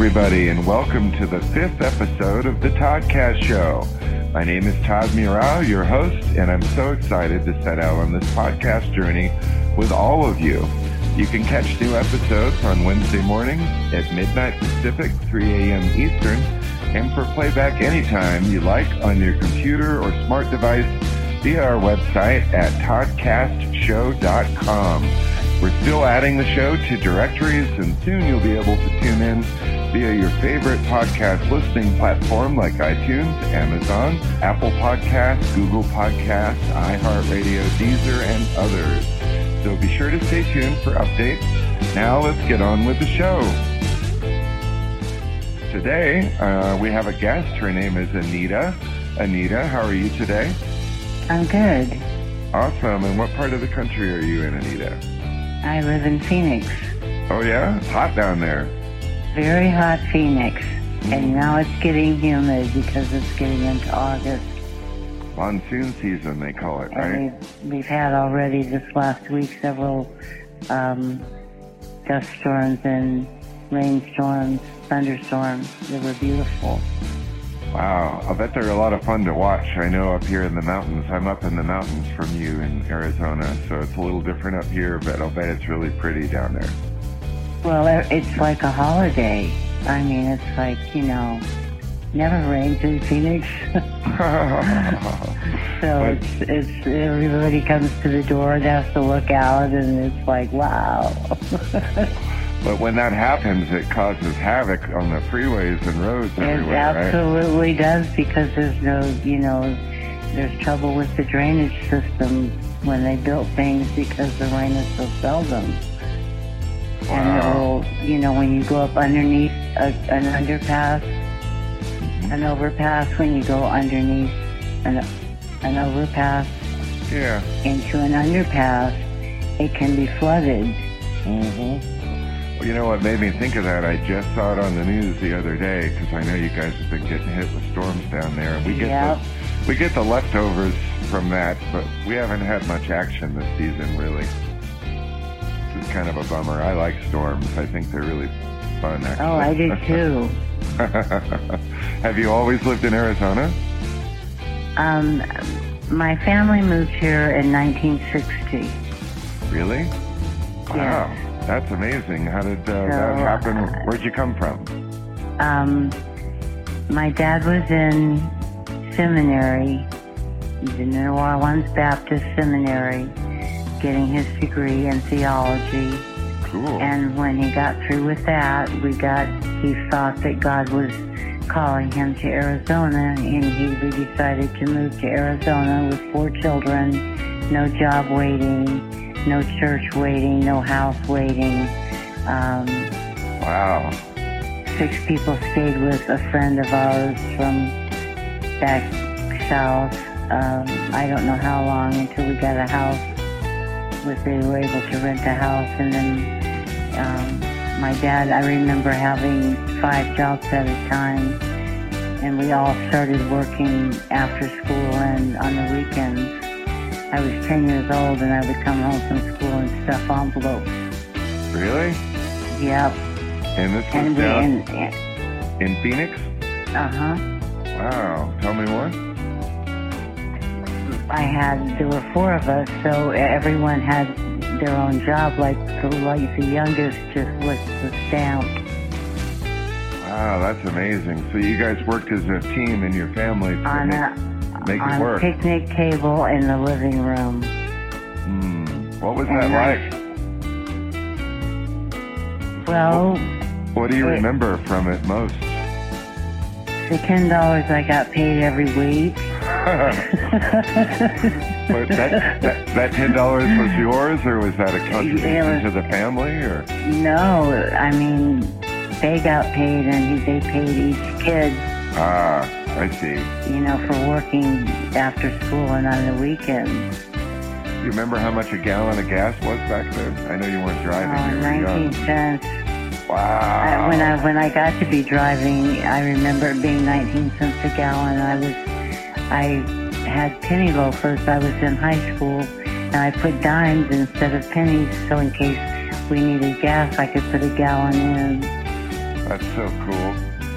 Everybody, and welcome to the fifth episode of the Toddcast Show. My name is Todd Murao, your host, and I'm so excited to set out on this podcast journey with all of you. You can catch new episodes on Wednesday mornings at midnight Pacific, 3 a.m. Eastern, and for playback anytime you like on your computer or smart device via our website at toddcastshow.com. We're still adding the show to directories, and soon you'll be able to tune in via your favorite podcast listening platform like iTunes, Amazon, Apple Podcasts, Google Podcasts, iHeartRadio, Deezer, and others. So be sure to stay tuned for updates. Now let's get on with the show. Today, uh, we have a guest. Her name is Anita. Anita, how are you today? I'm good. Awesome. And what part of the country are you in, Anita? I live in Phoenix. Oh, yeah? It's hot down there. Very hot Phoenix. And now it's getting humid because it's getting into August. Monsoon season, they call it, right? We've, we've had already this last week several um, dust storms and rainstorms, thunderstorms. They were beautiful. Wow, I bet they're a lot of fun to watch. I know up here in the mountains, I'm up in the mountains from you in Arizona, so it's a little different up here, but I'll bet it's really pretty down there. Well, it's like a holiday. I mean, it's like, you know, never rains in Phoenix. so it's, it's, everybody comes to the door and has to look out and it's like, wow. but when that happens, it causes havoc on the freeways and roads It everywhere, right? absolutely does because there's no, you know, there's trouble with the drainage system when they built things because the rain is so seldom. And it will, you know, when you go up underneath a, an underpass, Mm-hmm. an overpass, when you go underneath an, an overpass Yeah. into an underpass, it can be flooded. Mm-hmm. Well, you know what made me think of that? I just saw it on the news the other day because I know you guys have been getting hit with storms down there. and We get Yep. the we get the leftovers from that, but we haven't had much action this season, really. It's kind of a bummer. I like storms. I think they're really fun. Actually. Oh, I do too. have you always lived in Arizona? Um, my family moved here in 1960. Really? Yes. Wow, that's amazing. How did uh, that happen? uh, Where'd you come from? Um, my dad was in seminary, the New Orleans Baptist Seminary, getting his degree in theology. Cool. And when he got through with that, we got, he thought that God was calling him to Arizona, and he we decided to move to Arizona with four children, no job waiting, no church waiting, no house waiting. Um, wow. six people stayed with a friend of ours from back south. Um, I don't know how long until we got a house. Was they were able to rent a house, and then um, my dad. I remember having five jobs at a time, and we all started working after school and on the weekends. I was 10 years old, and I would come home from school and stuff envelopes. Really? Yep, And this was and we down and, and in Phoenix? uh huh. Wow. Tell me more. I had there were four of us, so everyone had their own job. Like the like the youngest just was the stamp. Wow, that's amazing. So you guys worked as a team in your family to on make, a make on it a work. picnic table in the living room. Hmm. What was that And I- like? Well, What do you it- remember from it most? the ten dollars I got paid every week. But that, that, that ten dollars was yours, or was that a contribution was- to the family, or? no, I mean they got paid and they paid each kid, Ah, I see. you know, for working after school and on the weekends. You remember how much a gallon of gas was back then? I know you weren't driving. Uh, you were Nineteen young. cents. Wow. I, when I when I got to be driving, I remember it being 19 cents a gallon. I was I had penny loafers. I was in high school, and I put dimes instead of pennies, so in case we needed gas, I could put a gallon in. That's so cool.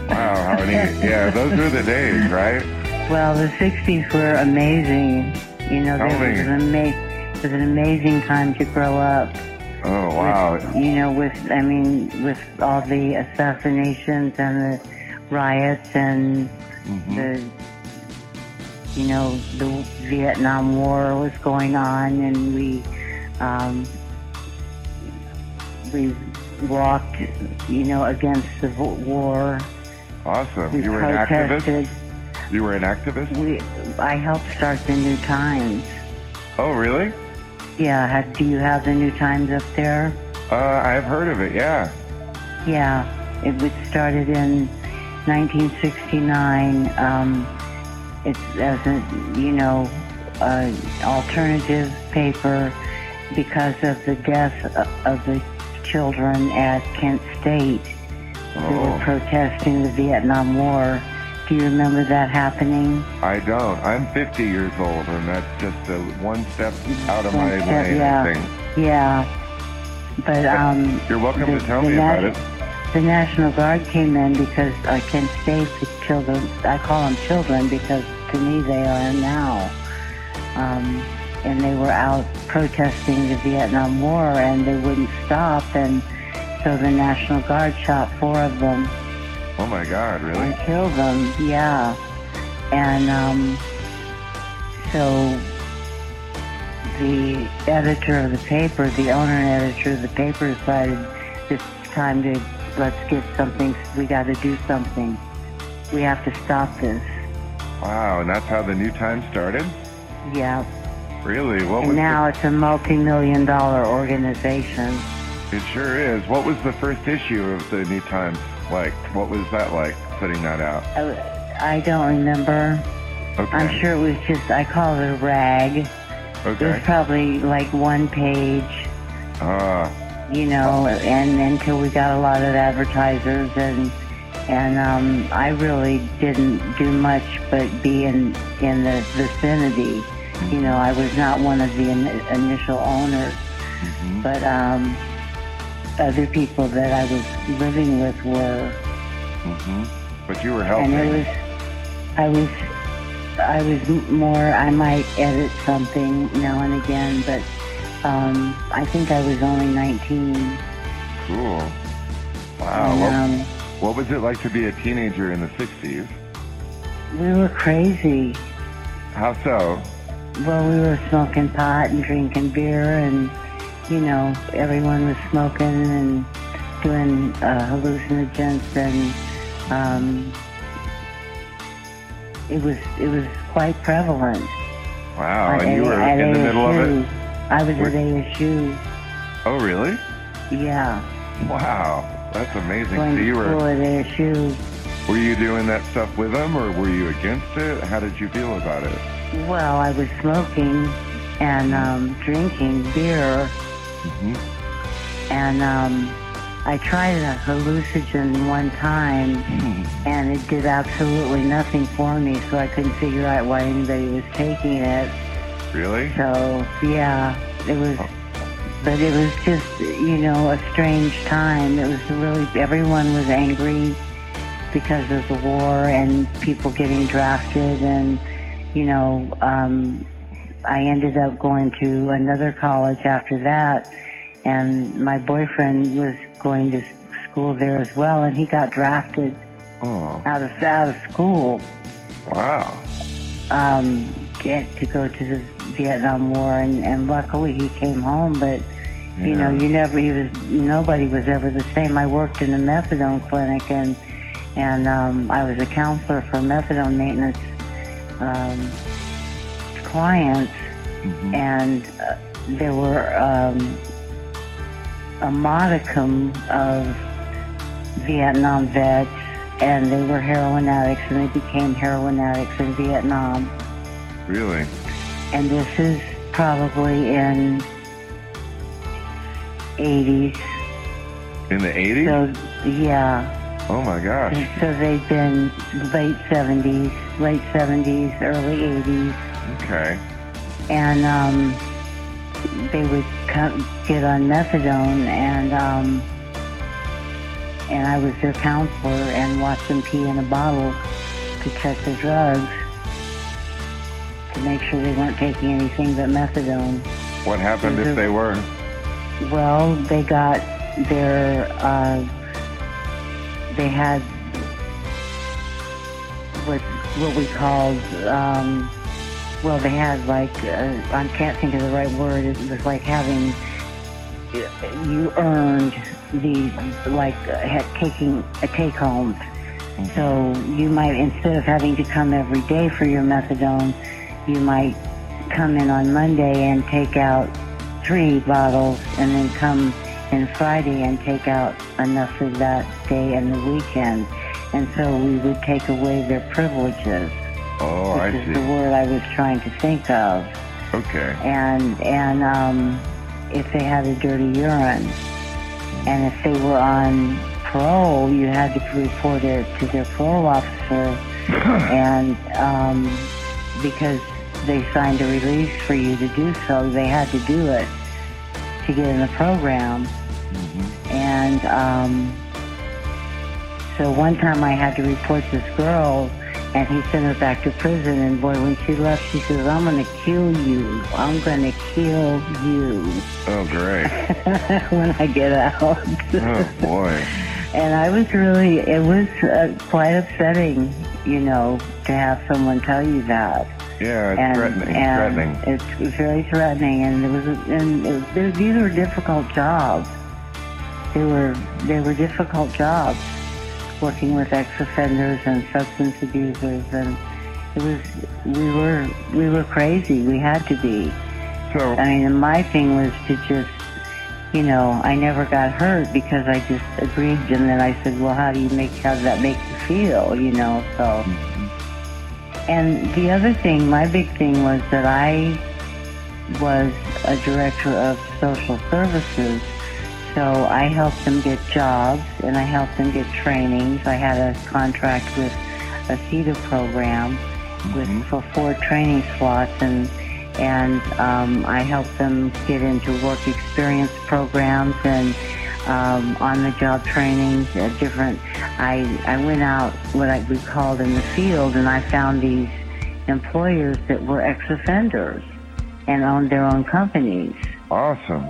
Wow, how neat. Yeah, those were the days, right? Well, the 60s were amazing. You know, it was, an ama- it was an amazing time to grow up. Oh, wow. With, you know, with, I mean, with all the assassinations and the riots and Mhm. the, you know, the Vietnam War was going on and we, um, we walked, you know, against the war. Awesome. We You were an activist? You were an activist? We, I helped start the New Times. Oh, really? Yeah, have, do you have the New Times up there? Uh, I've heard of it, yeah. Yeah, it was started in 1969. Um, it's as a, you know, uh, alternative paper because of the death of the children at Kent State. They were Oh, protesting the Vietnam War. Do you remember that happening? I don't. I'm 50 years old, and that's just a one step out of One my step, lane, yeah. Yeah, but um, You're welcome the- to tell me about it. The National Guard came in because uh, Kent State, the children, I call them children because to me they are now. Um, and they were out protesting the Vietnam War and they wouldn't stop and so the National Guard shot four of them Oh, my God, really? and killed them, yeah. And um, so the editor of the paper, the owner and editor of the paper decided it's time to let's get something, we got to do something. We have to stop this. Wow, and that's how the New Times started? Yeah. Really? What was And now it's a multi-million dollar organization. it sure is. What was the first issue of the New Times like? What was that like, putting that out? I, I don't remember. Okay. I'm sure it was just, I call it a rag. Okay. It was probably like one page. Ah, you know, and until we got a lot of advertisers and and um, I really didn't do much but be in in the vicinity. You know, I was not one of the in, initial owners, mhm. but um, other people that I was living with were, hmm But you were and helping. it was, I was. I was more, I might edit something now and again, but um, I think I was only 19. cool. Wow. and, What, um, what was it like to be a teenager in the 60s? we were crazy. How so? Well, we were smoking pot and drinking beer, and you know, everyone was smoking and doing uh, hallucinogens, and um, it was it was quite prevalent. Wow. And you were in the middle of it? I was Were- at ASU. Oh, really? Yeah, Wow. That's amazing. going So you were, at ASU. were you doing that stuff with them or were you against it? How did you feel about it? Well, I was smoking and um, drinking beer. hmm and um, I tried a hallucinogen one time, and it did absolutely nothing for me. So I couldn't figure out why anybody was taking it. Really? So yeah, it was, but it was just you know a strange time. It was really everyone was angry because of the war and people getting drafted, and you know um, I ended up going to another college after that, and my boyfriend was going to school there as well, and he got drafted Oh, out of out of school wow. um, get to go to the Vietnam War, and, and luckily he came home. But you know, you never he was nobody was ever the same. I worked in a methadone clinic, and and um, I was a counselor for methadone maintenance um, clients, Mhm. and uh, there were um, a modicum of Vietnam vets, and they were heroin addicts, and they became heroin addicts in Vietnam. Really? And this is probably in 80s. In the 80s? So yeah, oh my gosh. so they've been late 70s, late 70s, early 80s. Okay. and um, they would come, get on methadone and um, and I was their counselor and watched them pee in a bottle to check the drugs to make sure they weren't taking anything but methadone. What happened if they were? Well, they got their, uh, they had what what we called, um, well, they had like, uh, I can't think of the right word. It was like having, you earned the like uh, taking a take home. So you might instead of having to come every day for your methadone, you might come in on Monday and take out three bottles, and then come in Friday and take out enough of that day and the weekend. And so we would take away their privileges. Oh, I which is the word I was trying to think of. Okay. And and um, if they had a dirty urine, and if they were on parole, you had to report it to their parole officer, and um, because they signed a release for you to do so, they had to do it to get in the program. And um, so one time I had to report this girl, and he sent her back to prison. And boy, when she left, she says, "I'm going to kill you. I'm going to kill you Oh, great. when I get out." Oh, boy. and I was really, it was uh, quite upsetting, you know, to have someone tell you that. Yeah, it's and, threatening. and threatening. It's very threatening, and it was, and it, these were difficult jobs. They were, they were difficult jobs, working with ex-offenders and substance abusers, and it was, we were, we were crazy. We had to be. So, I mean, and my thing was to just, you know, I never got hurt because I just agreed, and then I said, well, how do you make, how does that make you feel, you know? So, hmm. And the other thing, my big thing was that I was a director of social services, so I helped them get jobs and I helped them get trainings. I had a contract with a CETA program with for four training slots and and um, I helped them get into work experience programs and um, on-the-job trainings, uh, different. I I went out what I we called in the field, and I found these employers that were ex-offenders and owned their own companies. awesome.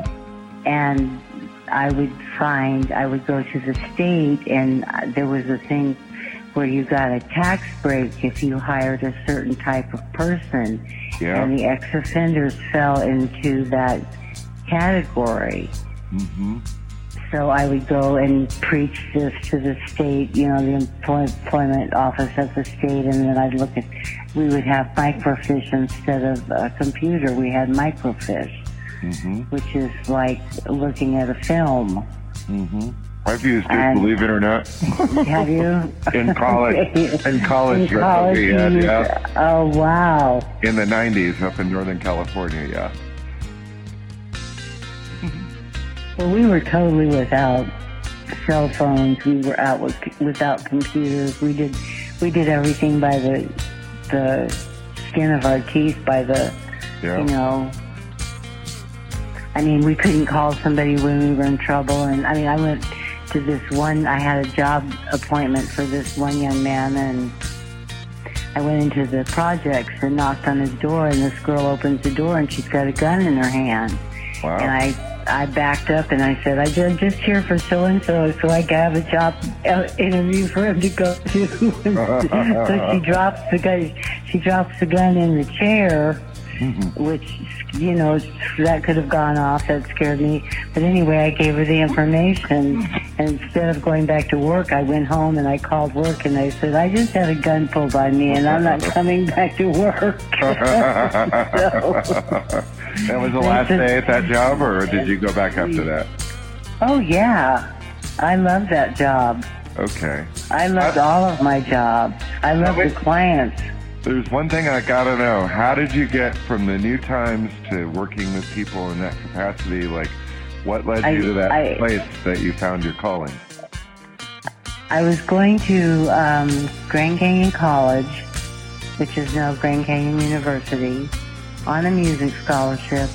And I would find I would go to the state, and there was a thing where you got a tax break if you hired a certain type of person, Yeah. and the ex-offenders fell into that category. hmm So I would go and preach this to the state, you know, the employment office of the state, and then I'd look at, we would have microfiche instead of a computer. We had microfiche, hmm which is like looking at a film. hmm I've used it, believe it or not. Have you? In college. In college, In college, had, yeah. Oh wow! In the 90s up in Northern California, yeah. Well, we were totally without cell phones. We were out with, without computers. We did we did everything by the the skin of our teeth. By the Yeah. you know. I mean, we couldn't call somebody when we were in trouble. And I mean, I went to this one. I had a job appointment for this one young man, and I went into the projects and knocked on his door. And this girl opens the door, and she's got a gun in her hand. Wow. And I, I backed up and I said, I just, just here for so and so, so I can have a job uh, interview for him to go to. so she drops the gun. She drops the gun in the chair, which you know that could have gone off. That scared me. But anyway, I gave her the information. And instead of going back to work, I went home and I called work and I said, I just had a gun pulled on me and I'm not coming back to work. So- that was the last day at that job, or did you go back after that? Oh yeah, I love that job. Okay. I loved all of my jobs. I love the clients. There's one thing I gotta know. How did you get from the New Times to working with people in that capacity? Like, what led I- you to that I- place that you found your calling? I was going to um, Grand Canyon College, which is now Grand Canyon University, on a music scholarship.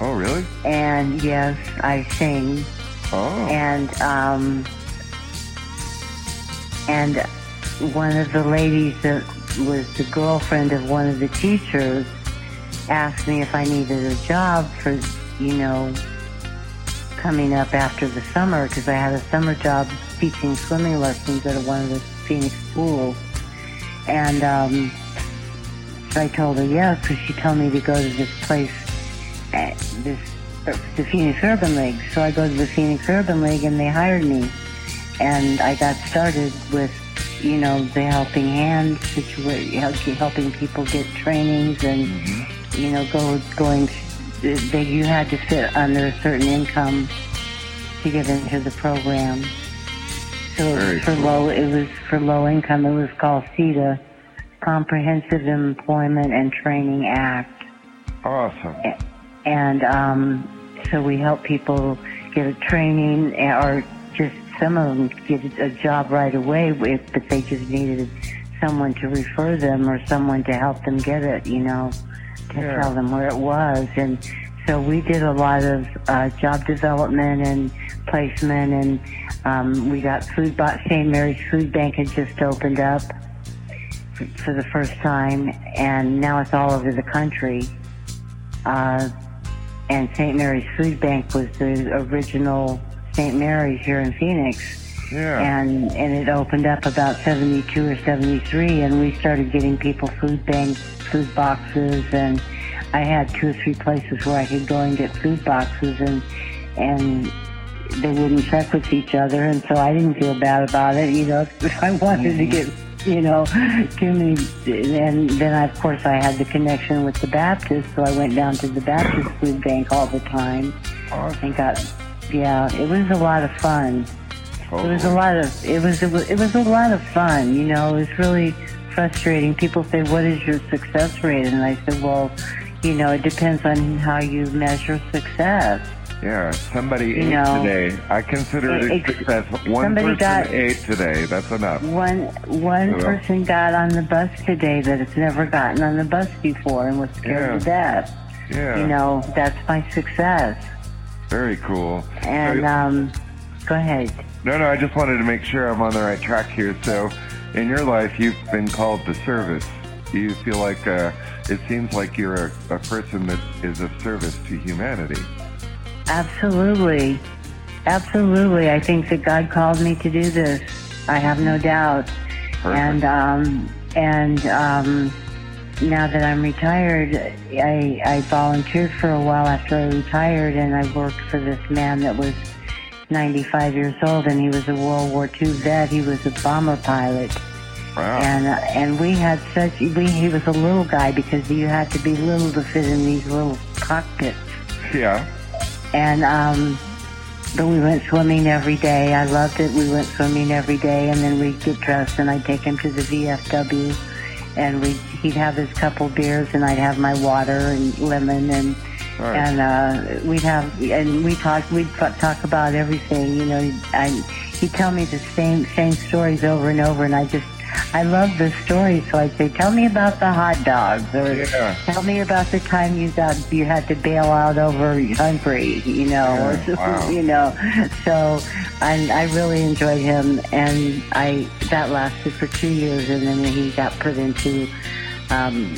Oh, really? And yes, I sing. Oh. And um, and one of the ladies that was the girlfriend of one of the teachers asked me if I needed a job for, you know, coming up after the summer because I had a summer job teaching swimming lessons at one of the Phoenix schools. And um, I told her yes because she told me to go to this place, at this the Phoenix Urban League. So I go to the Phoenix Urban League and they hired me. And I got started with, you know, the helping hand situation, helping people get trainings and, mm-hmm. you know, go going that you had to fit under a certain income to get into the program. So it was for cool. low. It was for low income. It was called CETA, Comprehensive Employment and Training Act. Awesome. And um, so we help people get a training, or just some of them get a job right away, if, but they just needed someone to refer them or someone to help them get it. You know to yeah. tell them where it was. And so we did a lot of uh, job development and placement, and um, we got food. St. Mary's Food Bank had just opened up for, the first time, and now it's all over the country. Uh, and St. Mary's Food Bank was the original St. Mary's here in Phoenix. Yeah. And and it opened up about 72 or 73 and we started getting people food banks food boxes, and I had two or three places where I could go and get food boxes, and and they wouldn't check with each other, and so I didn't feel bad about it. You know, I wanted to get you know, give me, and then of course I had the connection with the Baptist, so I went down to the Baptist food bank all the time. Awesome. And got, yeah, it was a lot of fun. It was a oh. lot of, it was, it was, it was a lot of fun, you know, it was really frustrating. People say, what is your success rate? And I said, well, you know, it depends on how you measure success. Yeah, somebody you ate know, today. I consider it a success. One person got, ate today. That's enough. One one so, person got on the bus today that has never gotten on the bus before and was scared yeah. to death. Yeah. You know, that's my success. Very cool. And um, go ahead. No, no, I just wanted to make sure I'm on the right track here. So, in your life, you've been called to service. Do you feel like uh, it seems like you're a, a person that is of service to humanity? Absolutely. Absolutely. I think that God called me to do this. I have no doubt. Perfect. And, um, and, um, now that I'm retired, I, I volunteered for a while after I retired and I worked for this man that was 95 years old, and he was a World War II vet. He was a bomber pilot. Wow. And uh, and we had such we, he was a little guy because you had to be little to fit in these little cockpits. Yeah. And um, but we went swimming every day. I loved it. We went swimming every day, and then we'd get dressed, and I'd take him to the VFW, and we he'd have his couple beers, and I'd have my water and lemon and Right. And uh, we'd have, and we talk, we'd talk about everything. You know, I, he'd tell me the same same stories over and over, and I just, I love the stories. So I'd say, "Tell me about the hot dogs," or yeah. "Tell me about the time you got you had to bail out over Hungary," you know, yeah, or wow. you know. So, and I really enjoyed him, and I that lasted for two years, and then he got put into um,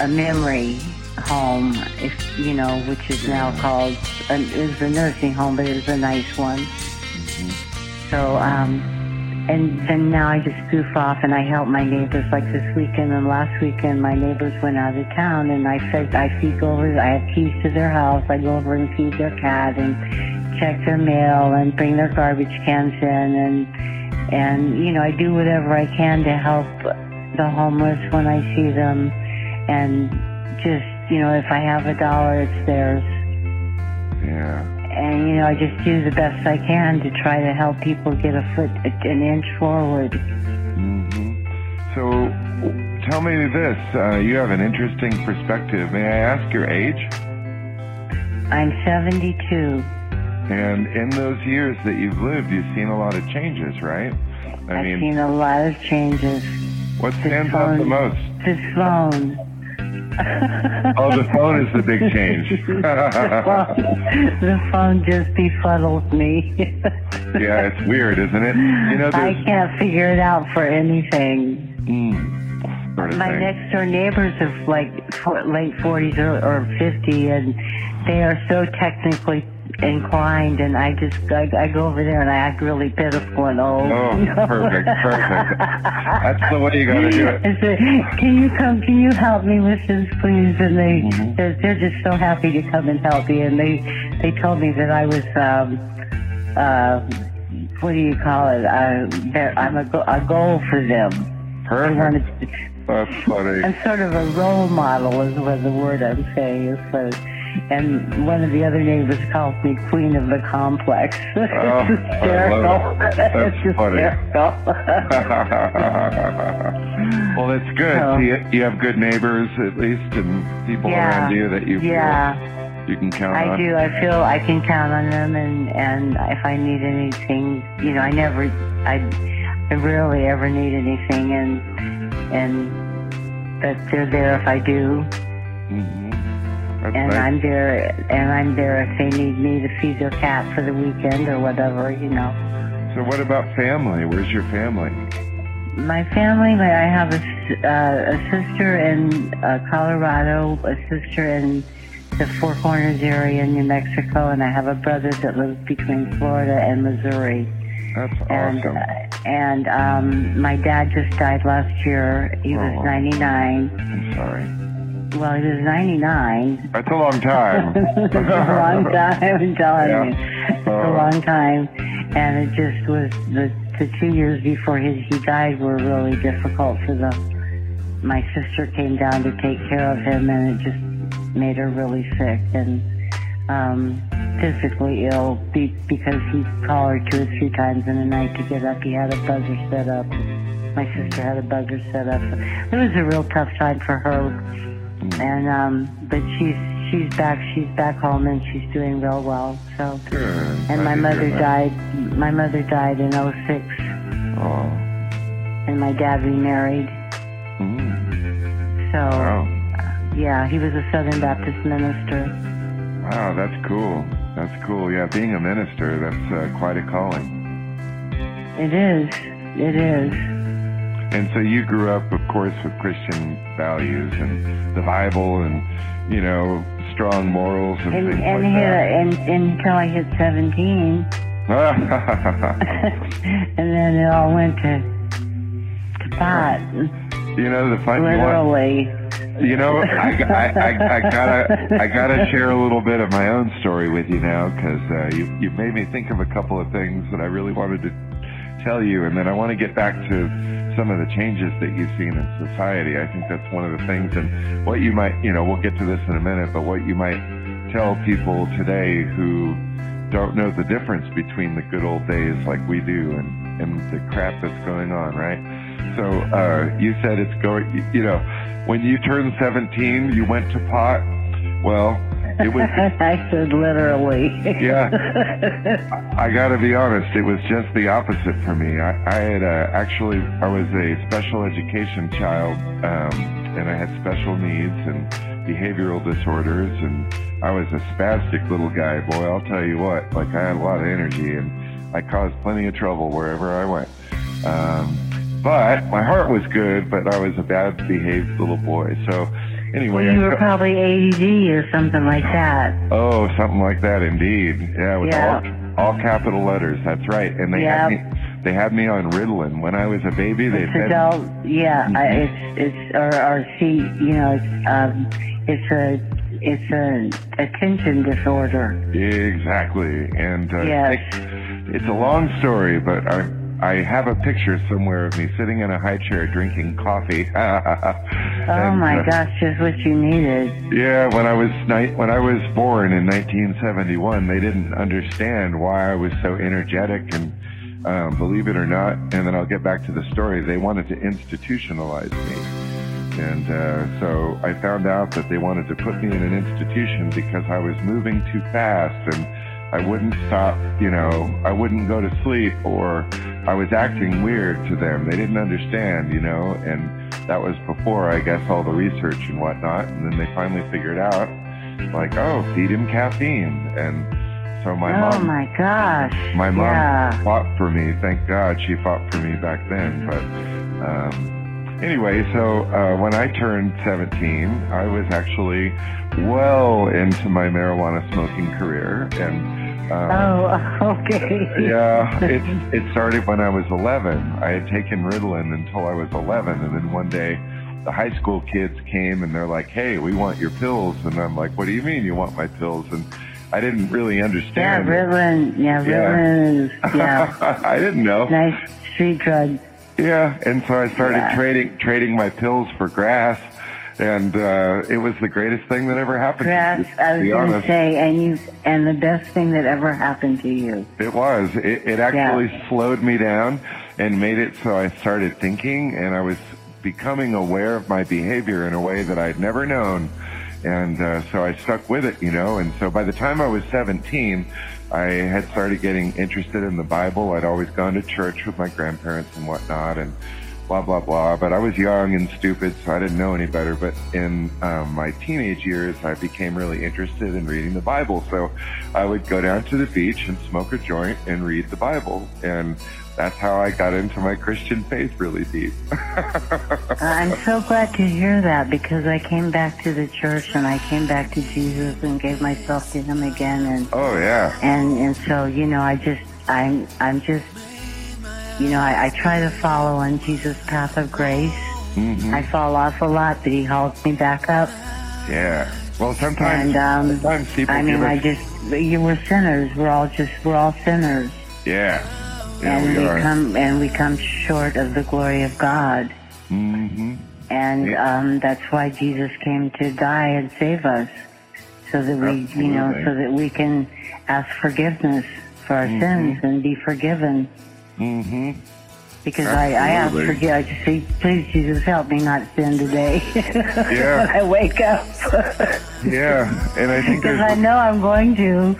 a memory home, if you know, which is now called it was a nursing home, but it was a nice one. Mm-hmm. So, um, and then now I just goof off and I help my neighbors. Like this weekend and last weekend, my neighbors went out of town, and I fed, I feed over. I have keys to their house. I go over and feed their cat and check their mail and bring their garbage cans in, and and you know I do whatever I can to help the homeless when I see them, and just you know, if I have a dollar, it's theirs. Yeah. Know, I just do the best I can to try to help people get a foot, an inch forward. Mm-hmm. So, tell me this. Uh, you have an interesting perspective. May I ask your age? I'm 72. And in those years that you've lived, you've seen a lot of changes, right? I have seen a lot of changes. What stands phone, out the most? This phone oh, the phone is the big change. the, phone, the phone just befuddles me. yeah, it's weird, isn't it? You know, I can't figure it out for anything. Mm, sort of My thing. next door neighbors are like for, late 40s or, or 50, and they are so technically inclined, and I just I, I go over there and I act really pitiful and old. Oh, perfect, perfect. That's the way you gotta do it. I can you come? Can you help me with this, please? And they Mhm. they're, they're just so happy to come and help me. And they they told me that I was um uh what do you call it? That I'm a, go- a goal for them. Perfect. That's funny. I'm sort of a role model is what the word I'm saying is. So, and one of the other neighbors calls me Queen of the Complex. Oh, it's hysterical. it. That's it's hysterical. well, that's good. So- you, you have good neighbors at least, and people Yeah. around you that you feel yeah, you can count I on. I do. I feel I can count on them, and and if I need anything, you know, I never, I, I rarely ever need anything, and and that they're there if I do. hmm That's and nice. I'm there, and I'm there if they need me to feed their cat for the weekend or whatever, you know. So what about family? Where's your family? My family, I have a, uh, a sister in uh, Colorado, a sister in the Four Corners area in New Mexico, and I have a brother that lives between Florida and Missouri. That's And awesome. uh, and um, my dad just died last year. He was Oh. 99. I'm sorry. Well, he was 99. That's a long time. it's a long time, I'm telling Yeah. you. It's a Uh. long time. And it just was the the two years before his he died were really difficult for the my sister came down to take care of him and it just made her really sick and um physically ill be, because he called her two or three times in the night to get up. He had a buzzer set up. My sister had a buzzer set up. It was a real tough time for her and um but she's she's back she's back home and she's doing real well so Good. and my mother died my mother died in oh six, Oh. and my dad remarried Mm. so Wow. yeah he was a southern baptist minister Wow, that's cool. That's cool. Yeah, being a minister, that's uh, quite a calling. it is it is And so you grew up, of course, with Christian values and the Bible and, you know, strong morals and, and things and, like that. and until i hit 17 and then it all went to to pot. You know, the funny literally. You know, I, I, I, I gotta, I gotta share a little bit of my own story with you now because uh, you, you made me think of a couple of things that I really wanted to tell you, and then I want to get back to some of the changes that you've seen in society. I think that's one of the things, and what you might, you know, we'll get to this in a minute, but what you might tell people today who don't know the difference between the good old days like we do and, and the crap that's going on, right? So uh, you said it's going, you, know, when you turned 17, you went to pot. Well, it was I said literally. Yeah. I got to be honest, it was just the opposite for me. I, I had uh, actually, I was a special education child, um, and I had special needs and behavioral disorders, and I was a spastic little guy. Boy, I'll tell you what, like I had a lot of energy, and I caused plenty of trouble wherever I went. Um, but my heart was good, but I was a bad behaved little boy. So anyway, you were probably ADD or something like that. Oh, something like that, indeed. Yeah, with Yeah. all all capital letters. That's right. And they had me they had me on Ritalin when I was a baby. They It's said adult, yeah. I, Mhm. it's it's or or see, you know, it's um, it's a it's a attention disorder. exactly. And uh, Yes. it- it's a long story, but I I have a picture somewhere of me sitting in a high chair drinking coffee. Oh my uh, gosh, just what you needed. Yeah, when I was ni- when I was born in 1971, they didn't understand why I was so energetic and um, believe it or not, and then I'll get back to the story. They wanted to institutionalize me, and uh, so I found out that they wanted to put me in an institution because I was moving too fast and I wouldn't stop. You know, I wouldn't go to sleep or I was acting weird to them. They didn't understand, you know, and that was before, I guess, all the research and whatnot. And then they finally figured out, like, oh, feed him caffeine. And so my oh mom, my gosh. my mom Yeah. fought for me. Thank God she fought for me back then. But um, anyway, so uh, when I turned 17, I was actually well into my marijuana smoking career, and um, Oh, okay. yeah, it it started when I was 11. I had taken Ritalin until I was 11, and then one day, the high school kids came and they're like, "Hey, we want your pills," and I'm like, "What do you mean you want my pills?" And I didn't really understand. Yeah. Ritalin. Yeah, Yeah. Ritalin is yeah, I didn't know. nice street drug. Yeah, and so I started Yeah. trading trading my pills for grass, and uh, it was the greatest thing that ever happened. To me, I was going to say, and you, and the best thing that ever happened to you. It was. It, it actually slowed me down and made it so I started thinking and I was becoming aware of my behavior in a way that I'd never known. And uh, so I stuck with it, you know. And so by the time I was 17, I had started getting interested in the Bible. I'd always gone to church with my grandparents and whatnot and blah, blah, blah. But I was young and stupid, so I didn't know any better. But in um, my teenage years, I became really interested in reading the Bible. So I would go down to the beach and smoke a joint and read the Bible. And that's how I got into my Christian faith really deep. I'm so glad to hear that because I came back to the church and I came back to Jesus and gave myself to Him again and oh, yeah. and and so you know I just I'm I'm just you know I, I try to follow on Jesus' path of grace. hmm I fall off a lot, but He holds me back up. Yeah. Well, sometimes, And um, sometimes people I mean give I just you were sinners. We're all just we're all sinners, yeah. Yeah, and we are. come and we come short of the glory of God. Mm-hmm. And Yeah. um, that's why Jesus came to die and save us, so that we, you know, so that we can ask forgiveness for our Mhm. sins and be forgiven. Hmm Because I, I ask Absolutely. forgive. I just say, please, Jesus, help me not sin today. Yeah. when I wake up, Yeah. And I think because I know I'm going to.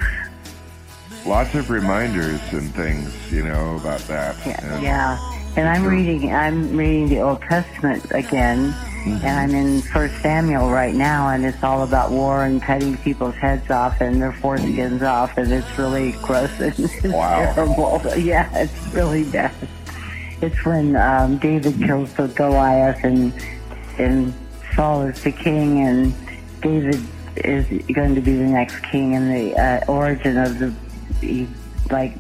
lots of reminders and things, you know, about that. Yeah, And- yeah. And I'm reading. I'm reading the Old Testament again. And I'm in First Samuel right now, and it's all about war and cutting people's heads off and their foreskins off, and it's really gross and it's Wow. terrible. Yeah, it's really bad. It's when um, David kills the Goliath, and and Saul is the king, and David is going to be the next king, and the uh, origin of the he, like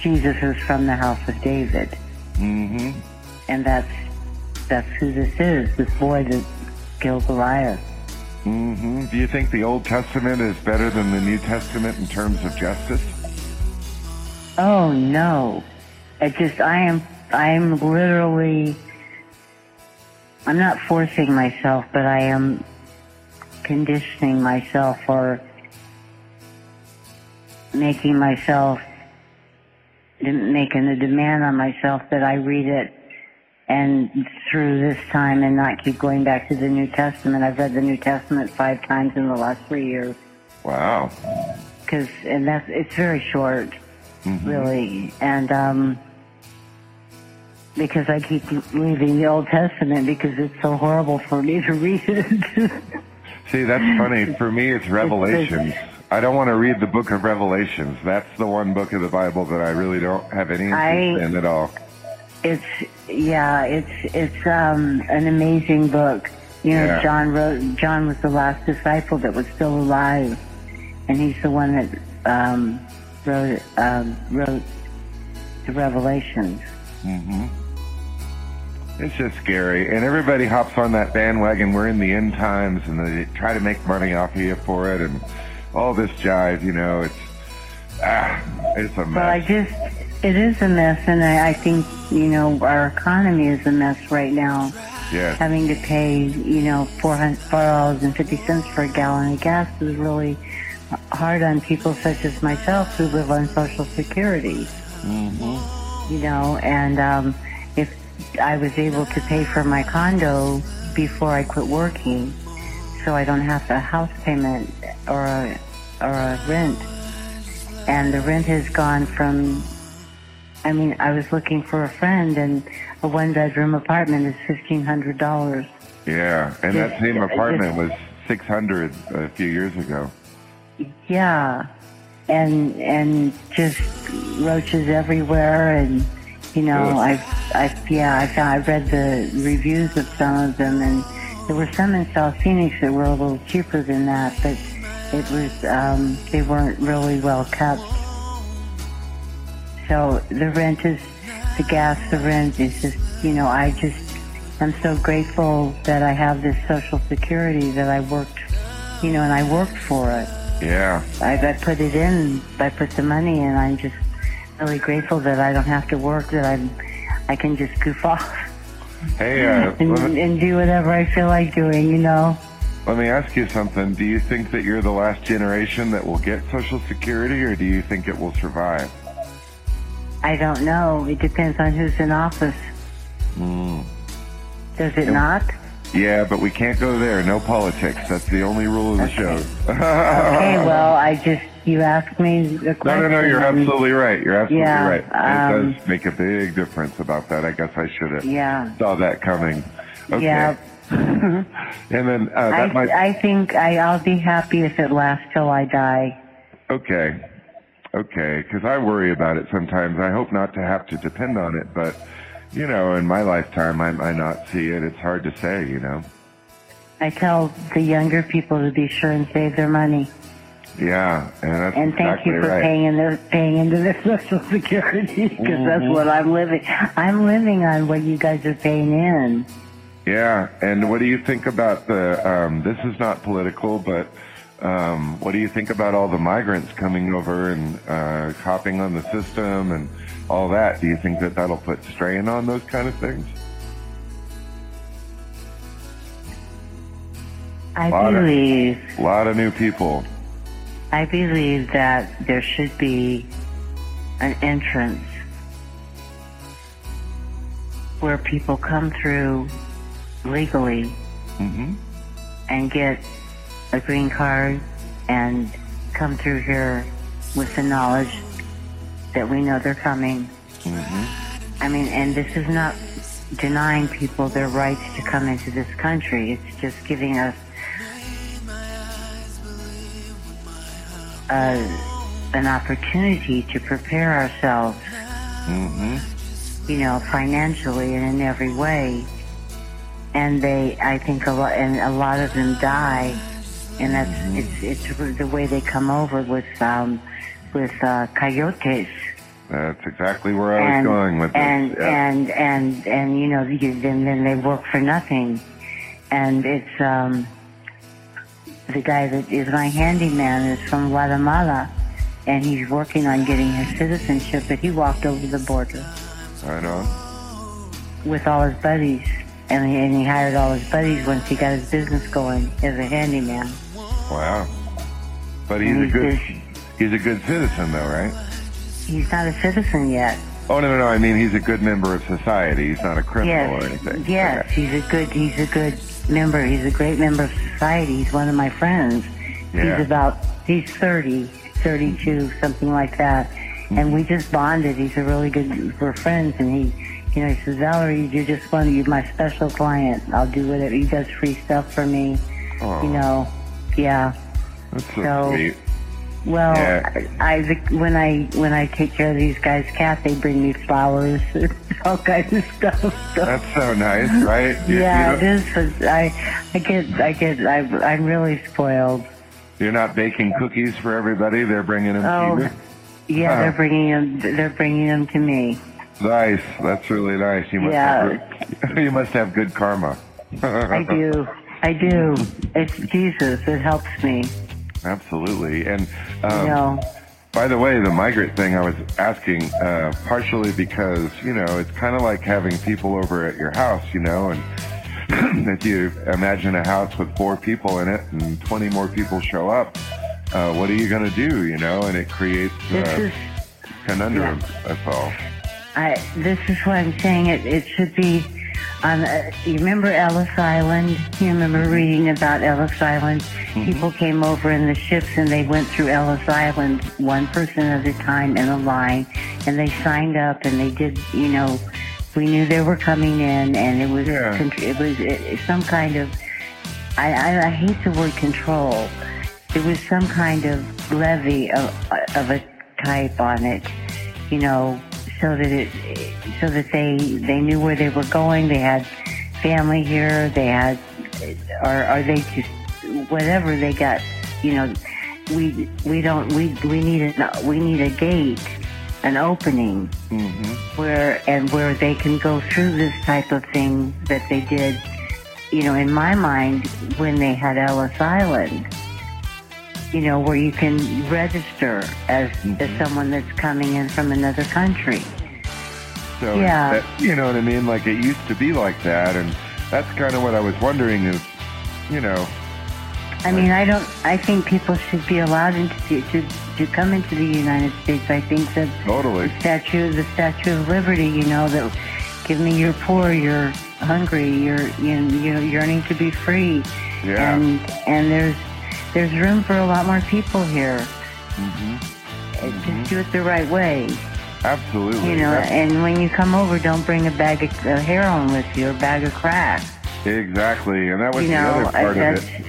Jesus is from the house of David mm-hmm. and that's that's who this is. This boy that killed Goliath. hmm Do you think the Old Testament is better than the New Testament in terms of justice? Oh no! It just I am I am literally. I'm not forcing myself, but I am conditioning myself or making myself making a demand on myself that I read it and through this time and not keep going back to the New Testament. I've read the New Testament five times in the last three years Wow. because and that's it's very short, Mhm. really, and um, because I keep leaving the Old Testament because it's so horrible for me to read it. See, that's funny. For me, it's Revelations. I don't want to read the book of Revelations. That's the one book of the Bible that I really don't have any interest I- in at all. It's yeah, it's it's um, an amazing book. You know, Yeah. John wrote. John was the last disciple that was still alive, and he's the one that um, wrote um, wrote the Revelations. hmm It's just scary, and everybody hops on that bandwagon. We're in the end times, and they try to make money off of you for it, and all this jive. You know, it's ah, it's a mess. Well, I just, it is a mess, and I, I think, you know, our economy is a mess right now. Yes. Having to pay, you know, four hundred four dollars and fifty cents for a gallon of gas is really hard on people such as myself who live on Social Security. hmm You know, and um, if I was able to pay for my condo before I quit working, so I don't have a house payment or a or a rent, and the rent has gone from I mean, I was looking for a friend, and a one-bedroom apartment is fifteen hundred dollars. Yeah, and that same just- apartment was 600 a few years ago. Yeah, and and just roaches everywhere, and you know, Ugh. I I yeah, I found I read the reviews of some of them, and there were some in South Phoenix that were a little cheaper than that, but it was um, they weren't really well kept. So the rent is the gas, the rent is just you know, I just I'm so grateful that I have this Social Security that I worked, you know, and I worked for it. Yeah. I, I put it in, I put the money in. I'm just really grateful that I don't have to work, that I'm, I can just goof off Hey, uh, and, me, and do whatever I feel like doing, you know? let me ask you something. Do you think that you're the last generation that will get Social Security, or do you think it will survive? I don't know. It depends on who's in office. Mm. Does it not? Yeah, but we can't go there. No politics. That's the only rule of the Okay. show. Okay, well, I just, you asked me No, question. no, no. No, you're absolutely right. You're absolutely Yeah, right. um, it does make a big difference about that. I guess I should have Yeah. saw that coming. Okay. Yeah. And then uh, I, that might. I think I, I'll be happy if it lasts till I die. Okay. Okay. Because I worry about it sometimes. I hope not to have to depend on it, but you know, in my lifetime, I might not see it. It's hard to say. You know. I tell the younger people to be sure and save their money. Yeah, and that's And thank exactly you for right. paying in their, paying into their Social Security because that's Mhm. what I'm living. I'm living on what you guys are paying in. Yeah, and what do you think about the? Um, this is not political, but um, what do you think about all the migrants coming over and uh, hopping on the system and all that? Do you think that that'll put strain on those kind of things? I Lot believe, A lot of new people. I believe that there should be an entrance where people come through legally hmm and get a green card and come through here with the knowledge that we know they're coming. hmm I mean, and this is not denying people their rights to come into this country. It's just giving us uh, an opportunity to prepare ourselves, hmm you know, financially and in every way. And they, I think, a lot, and a lot of them die, and that's it's it's the way they come over with um, with uh, coyotes. That's exactly where I was going with this. and yeah. and and and you know you, then then they work for nothing and it's um the guy that is my handyman is from Guatemala and he's working on getting his citizenship but he walked over the border right on. with all his buddies and he, and he hired all his buddies once he got his business going as a handyman Wow. But he's a good. just- He's a good citizen, though, right? he's not a citizen yet Oh no, no, no! I mean, he's a good member of society. He's not a criminal or anything. yes, Okay. he's a good, he's a good member. He's a great member of society. He's one of my friends. Yeah. He's about, he's 30, 32, something like that. And we mm-hmm. just bonded. He's a really good, we're friends. And he, you know, he says, Valerie, you're just one, you're my special client. I'll do whatever. He does free stuff for me. Oh, You know, yeah. that's so, so- sweet. Well, Yeah. I, I when I when I take care of these guys' cat, they bring me flowers, all kinds of stuff. So. That's so nice, right? You- Yeah, you it is. But I, I get, I get, I, I'm really spoiled. You're not baking cookies for everybody. They're bringing them to oh, you. Oh, yeah, Huh. they're bringing them. They're bringing them to me. Nice. That's really nice. You must Yeah. have, you must have good karma. I do, I do. It's Jesus. It helps me. Absolutely. And You um, know. by the way, the migrant thing I was asking uh, partially because you know it's kind of like having people over at your house, you know, and if you imagine a house with four people in it and 20 more people show up, uh, what are you going to do, you know? And it creates This uh, conundrum. That's all. I. This is what I'm saying. It. It should be. On uh, you remember Ellis Island? You remember reading about Ellis Island? Mm-hmm. People came over in the ships and they went through Ellis Island one person at a time in a line, and they signed up and they did. You know, we knew they were coming in, and it was Yeah. it was it, some kind of. I, I, I hate the word control. It was some kind of levy of of a type on it, you know, so that it so that they they knew where they were going. They had family here. They had, or are they just whatever they got? You know, we we don't we we need a we need a gate, an opening Mm-hmm. where and where they can go through this type of thing that they did. You know, in my mind, when they had Ellis Island, you know, where you can register as, as someone that's coming in from another country. So Yeah. that, you know what I mean? Like it used to be like that, and that's kind of what I was wondering is, you know, I mean, I don't. I think people should be allowed into the, to to come into the United States. I think that totally. the statue, the Statue of Liberty, you know, that give me you're poor, you're hungry, you're you know, you're yearning to be free, Yeah. and and there's there's room for a lot more people here. Mm-hmm. Just do it the right way, Absolutely. you know. And when you come over, don't bring a bag of uh, heroin with you or a bag of crack. exactly, and that was You the know, other part that's of it.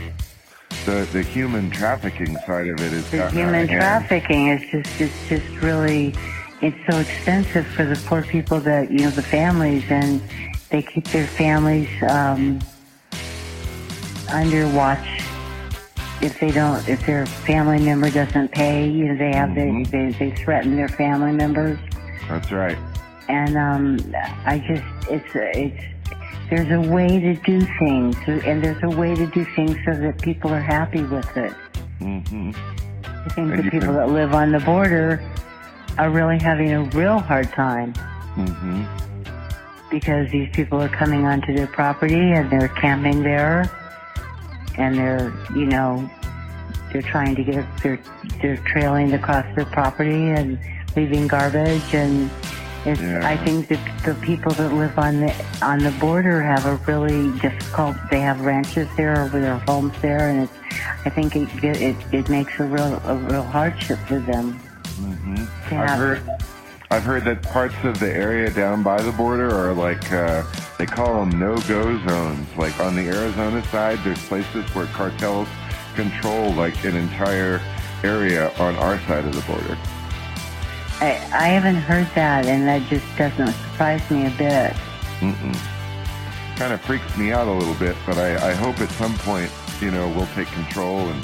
The the human trafficking side of it is the human trafficking is just it's just really it's so expensive for the poor people that you know the families and they keep their families um, under watch if they don't if their family member doesn't pay you know they have Mhm. they, they they threaten their family members That's right. and um, I just it's it's there's a way to do things and there's a way to do things so that people are happy with it. Mm-hmm. I think And the people can- that live on the border are really having a real hard time Mm-hmm. because these people are coming onto their property and they're camping there and they're, you know, they're trying to get, they're, they're trailing across their property and leaving garbage and it's, Yeah. I think that the people that live on the, on the border have a really difficult, they have ranches there or their homes there and it's, I think it, it, it makes a real, a real hardship for them. hmm to I've have- heard. I've heard that parts of the area down by the border are like uh, they call them no-go zones. Like on the Arizona side, there's places where cartels control like an entire area on our side of the border. I, I haven't heard that, and that just doesn't surprise me a bit. Mm-mm. Kind of freaks me out a little bit, but I, I hope at some point, you know, we'll take control and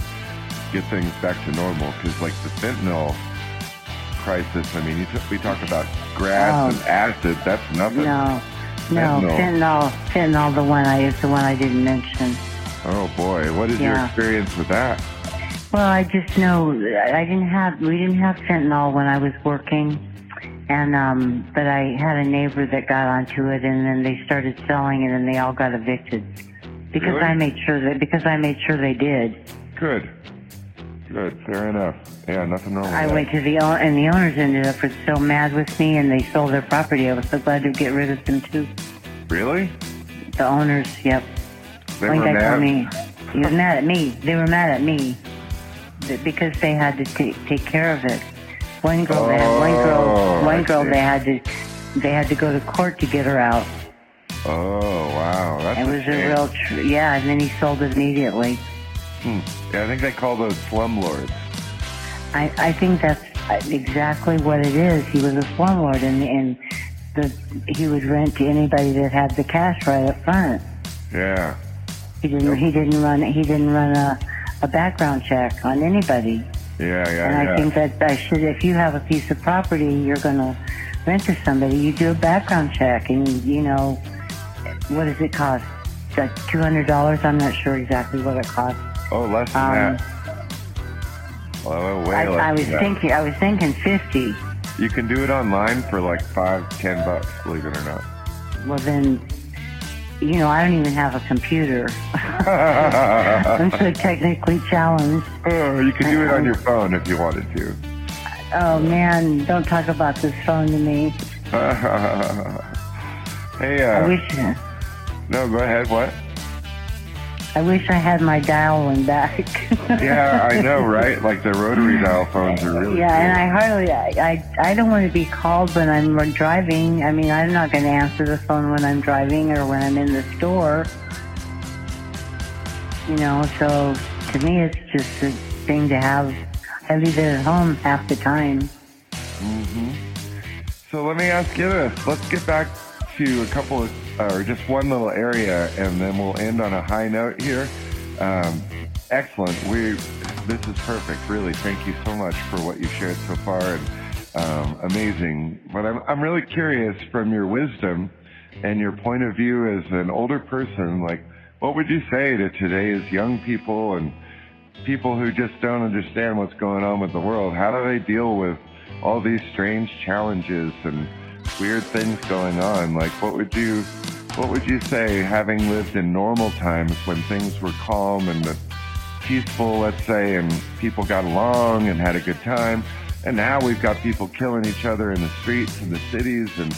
get things back to normal. Because like the fentanyl crisis, I mean, you t- we talk about grass Oh. and acid. That's nothing. No, no, Fentanyl. fentanyl, the one I is the one I didn't mention. Oh boy, what is your experience with that? Well, I just know I didn't have we didn't have fentanyl when I was working, and um, but I had a neighbor that got onto it, and then they started selling it, and they all got evicted because Really? I made sure that because I made sure they did. Good. Good. Fair enough. Yeah, nothing wrong with I that. went to the and the owners ended up were so mad with me, and they sold their property. I was so glad to get rid of them too. Really? The owners, yep. They One were guy mad. told me he was mad at me. They were mad at me because they had to take take care of it. One girl, they had, one Oh, girl, one I girl, see. they had to they had to go to court to get her out. Oh wow, that's It was a shame. real, tr- yeah. And then he sold it immediately. Hmm. Yeah, I think they call those slumlords. I I think that's exactly what it is. He was a slumlord, and and the he would rent to anybody that had the cash right up front. Yeah. He didn't he didn't run he didn't run a a background check on anybody. Yeah, yeah, And I yeah. think that I should, if you have a piece of property you're going to rent to somebody, you do a background check and, you know, what does it cost? Like $200? I'm not sure exactly what it costs. Oh, less than Um, that. Well, way I, less I was than that. thinking, I was thinking 50. You can do it online for like five, ten bucks, believe it or not. Well then, you know, I don't even have a computer. I'm so technically challenged. oh, you can do it on your phone if you wanted to. Oh man, don't talk about this phone to me. hey, I uh, wish, No, go ahead. What? I wish I had my dialing back. yeah, I know, right? Like the rotary dial phones are really. Yeah, cool. and I hardly, I, I, I don't want to be called when I'm driving. I mean, I'm not going to answer the phone when I'm driving or when I'm in the store. You know, so to me, it's just a thing to have. I leave it at home half the time. hmm So let me ask you this. Let's get back to a couple of, or just one little area, and then we'll end on a high note here. Um, excellent. We, this is perfect. Really, thank you so much for what you shared so far, and um, amazing. But I'm, I'm really curious from your wisdom and your point of view as an older person, like, what would you say to today's young people and people who just don't understand what's going on with the world? How do they deal with all these strange challenges and weird things going on? Like, what would you, what would you say, having lived in normal times when things were calm and peaceful, let's say, and people got along and had a good time, and now we've got people killing each other in the streets and the cities and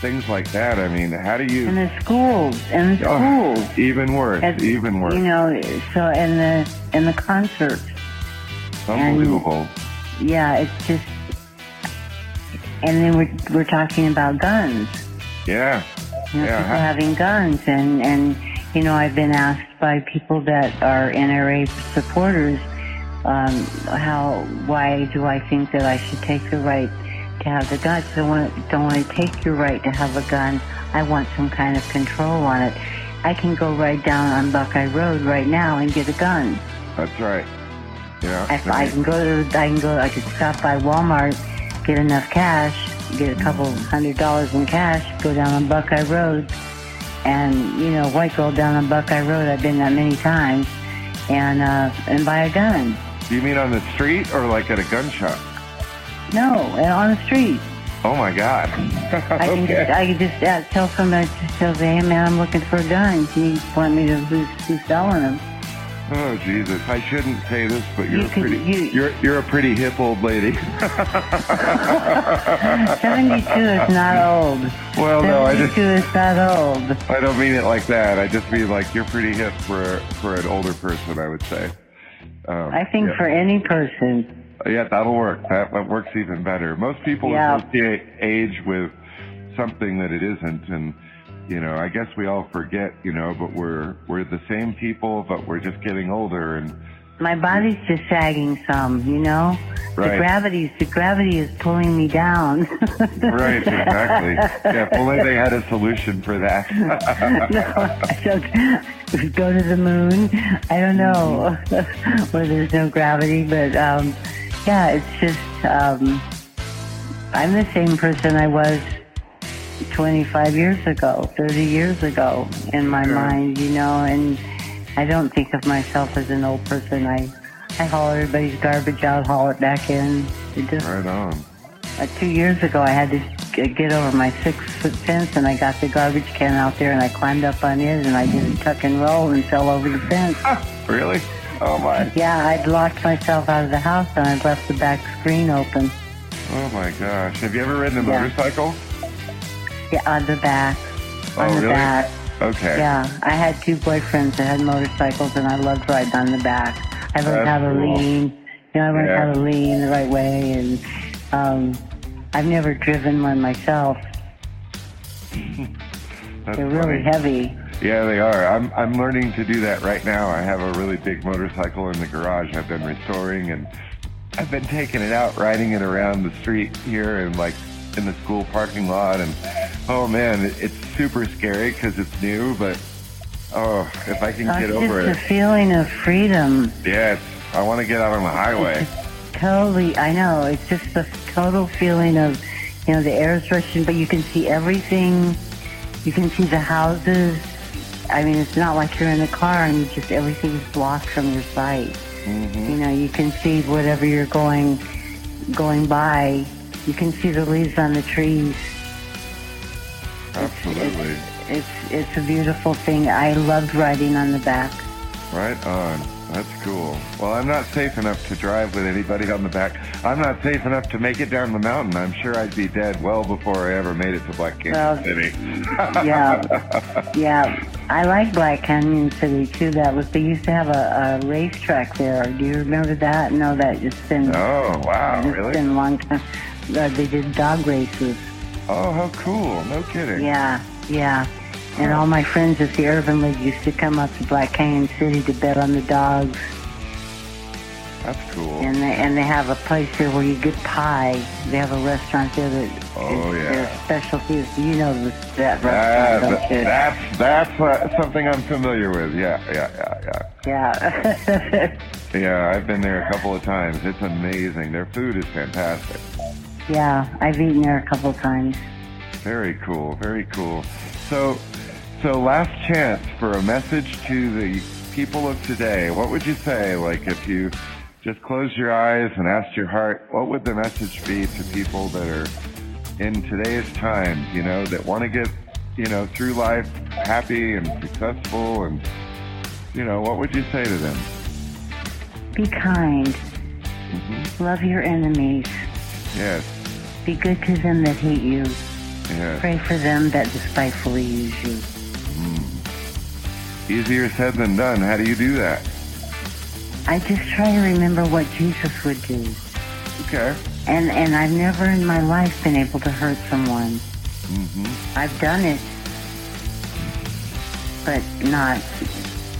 things like that. I mean, how do you? In the schools, in the Oh, schools. even worse, It's- even worse. You know, so in the in the concerts, Unbelievable. yeah, it's just. And then we're we're talking about guns. Yeah. You know, Yeah, people having guns, and and you know, I've been asked by people that are NRA supporters, um, how why do I think that I should take the right to have the gun? I don't want don't want to take your right to have a gun. I want some kind of control on it. I can go right down on Buckeye Road right now and get a gun. That's right. Yeah. If I can go to, I can go, I could stop by Walmart, get enough cash, get a couple hundred dollars in cash, go down on Buckeye Road, and you know, white girl down on Buckeye Road. I've been that many times, and uh, and buy a gun. Do you mean on the street or like at a gun shop? No, on the street. Oh my God. I can just, I can just uh, tell somebody, just tell them, hey man, I'm looking for a gun. Can you point me to who's, who's selling them? Oh Jesus! I shouldn't say this, but you're You a pretty you- you're you're a pretty hip old lady. 72 is not old. well, no, I just. 72 just is not old. I don't mean it like that. I just mean like you're pretty hip for for an older person. I would say. Um, I think yeah. for any person, Yeah, that'll work. That, that works even better. Most people Yeah. associate age with something that it isn't, and you know, I guess we all forget, you know, but we're we're the same people, but we're just getting older, and my body's just sagging some, you know? The Right. gravity's, the gravity is pulling me down. right, exactly. Yeah, if only they had a solution for that. no, I don't go to the moon. I don't know where there's no gravity, but um, yeah, it's just um, I'm the same person I was 25 years ago, 30 years ago in my Sure. mind, you know, and I don't think of myself as an old person. I I haul everybody's garbage out, haul it back in. It just right on. uh, two years ago, I had to get over my six foot fence, and I got the garbage can out there, and I climbed up on it, and I did a tuck and roll and fell over the fence. Really? Oh my! Yeah, I'd locked myself out of the house, and I'd left the back screen open. Oh my gosh! Have you ever ridden a Yeah. motorcycle? Yeah, on the back. Oh, on the really? back. Okay. Yeah, I had two boyfriends that had motorcycles, and I loved riding on the back. I learned That's how to cool. lean. You know, I learned Yeah. how to lean the right way, and um, I've never driven one myself. That's They're really funny. heavy. Yeah, they are. I'm I'm learning to do that right now. I have a really big motorcycle in the garage. I've been restoring and I've been taking it out, riding it around the street here and like in the school parking lot. And oh man, it's super scary because it's new. But oh, if I can It's get just it. the it, feeling of freedom. yeah, I want to get out on the highway. Totally, I know. It's just the total feeling of, you know, the air is rushing, but you can see everything. You can see the houses. I mean, it's not like you're in a car and just everything's blocked from your sight. hmm You know, you can see whatever you're going going by. You can see the leaves on the trees. Absolutely. It's it's a beautiful thing. I loved riding on the back. Right on. That's cool. Well, I'm not safe enough to drive with anybody on the back. I'm not safe enough to make it down the mountain. I'm sure I'd be dead well before I ever made it to Black Canyon Well, City. yeah, yeah. I like Black Canyon City too. That was they used to have a, a racetrack there. Do you remember that? No, that it's been Oh, wow, it's really? been a long time. Uh, they did dog races. Oh, how cool. No kidding. Yeah, yeah. And all my friends at the Urban League used to come up to Black Canyon City to bet on the dogs. That's cool. And they and they have a place there where you get pie. They have a restaurant there that Oh, is yeah. their specialty. is- You know that restaurant, th- you? that's that's uh, something I'm familiar with. Yeah, yeah, yeah, yeah. Yeah. Yeah, I've been there a couple of times. It's amazing. Their food is fantastic. Yeah, I've eaten there a couple times. Very cool. Very cool. So, so last chance for a message to the people of today. What would you say? Like if you just close your eyes and ask your heart, what would the message be to people that are in today's times? You know, that want to get, you know, through life happy and successful, and you know, what would you say to them? Be kind. hmm Love your enemies. Yes. Be good to them that hate you. Yes. Pray for them that despitefully use you. Mm. Easier said than done. How do you do that? I just try to remember what Jesus would do. Okay. And and I've never in my life been able to hurt someone. Mm-hmm. I've done it, but not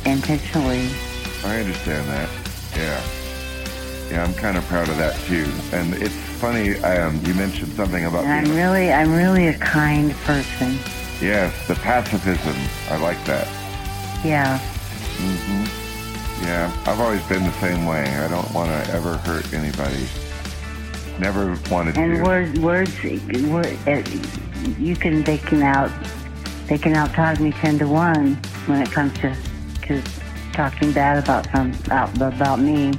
intentionally. I understand that. Yeah. Yeah, I'm kind of proud of that too. And it's funny, um, you mentioned something about And I'm being, really I'm really a kind person. yes, the pacifism. I like that. Yeah. hmm Yeah, I've always been the same way. I don't want to ever hurt anybody. Never wanted to And to. words words word, uh, you can they can out they can out talk me ten to one when it comes to to talking bad about some about, about me.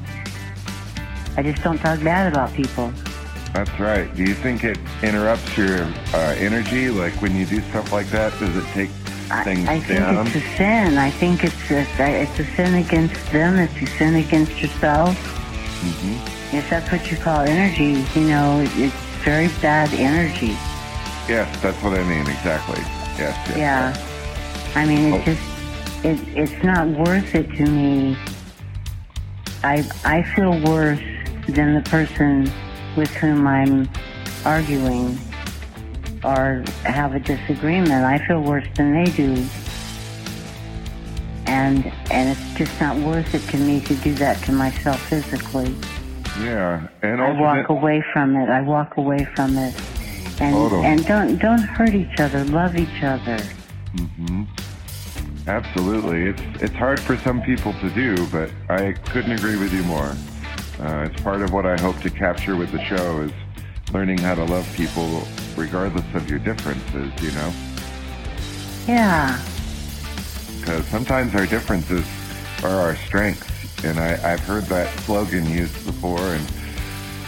I just don't talk bad about people. That's right. Do you think it interrupts your uh, energy? Like when you do stuff like that, does it take I, things I think it's a sin. I think it's a, it's a sin against them. It's a sin against yourself. hmm If that's what you call energy, you know, it's very bad energy. Yes, that's what I mean. Exactly. Yes. yes Yeah. I mean, Oh. it's just, it, it's not worth it to me. I, I feel worse than the person with whom I'm arguing or have a disagreement. I feel worse than they do. And, and it's just not worth it to me to do that to myself physically. Yeah. And I walk away from it. I walk away from it. And, Totally. and don't, don't hurt each other. Love each other. hmm Absolutely. It's it's hard for some people to do, but I couldn't agree with you more. Uh, it's part of what I hope to capture with the show is learning how to love people regardless of your differences, you know? Yeah. Because sometimes our differences are our strengths. And I, I've heard that slogan used before in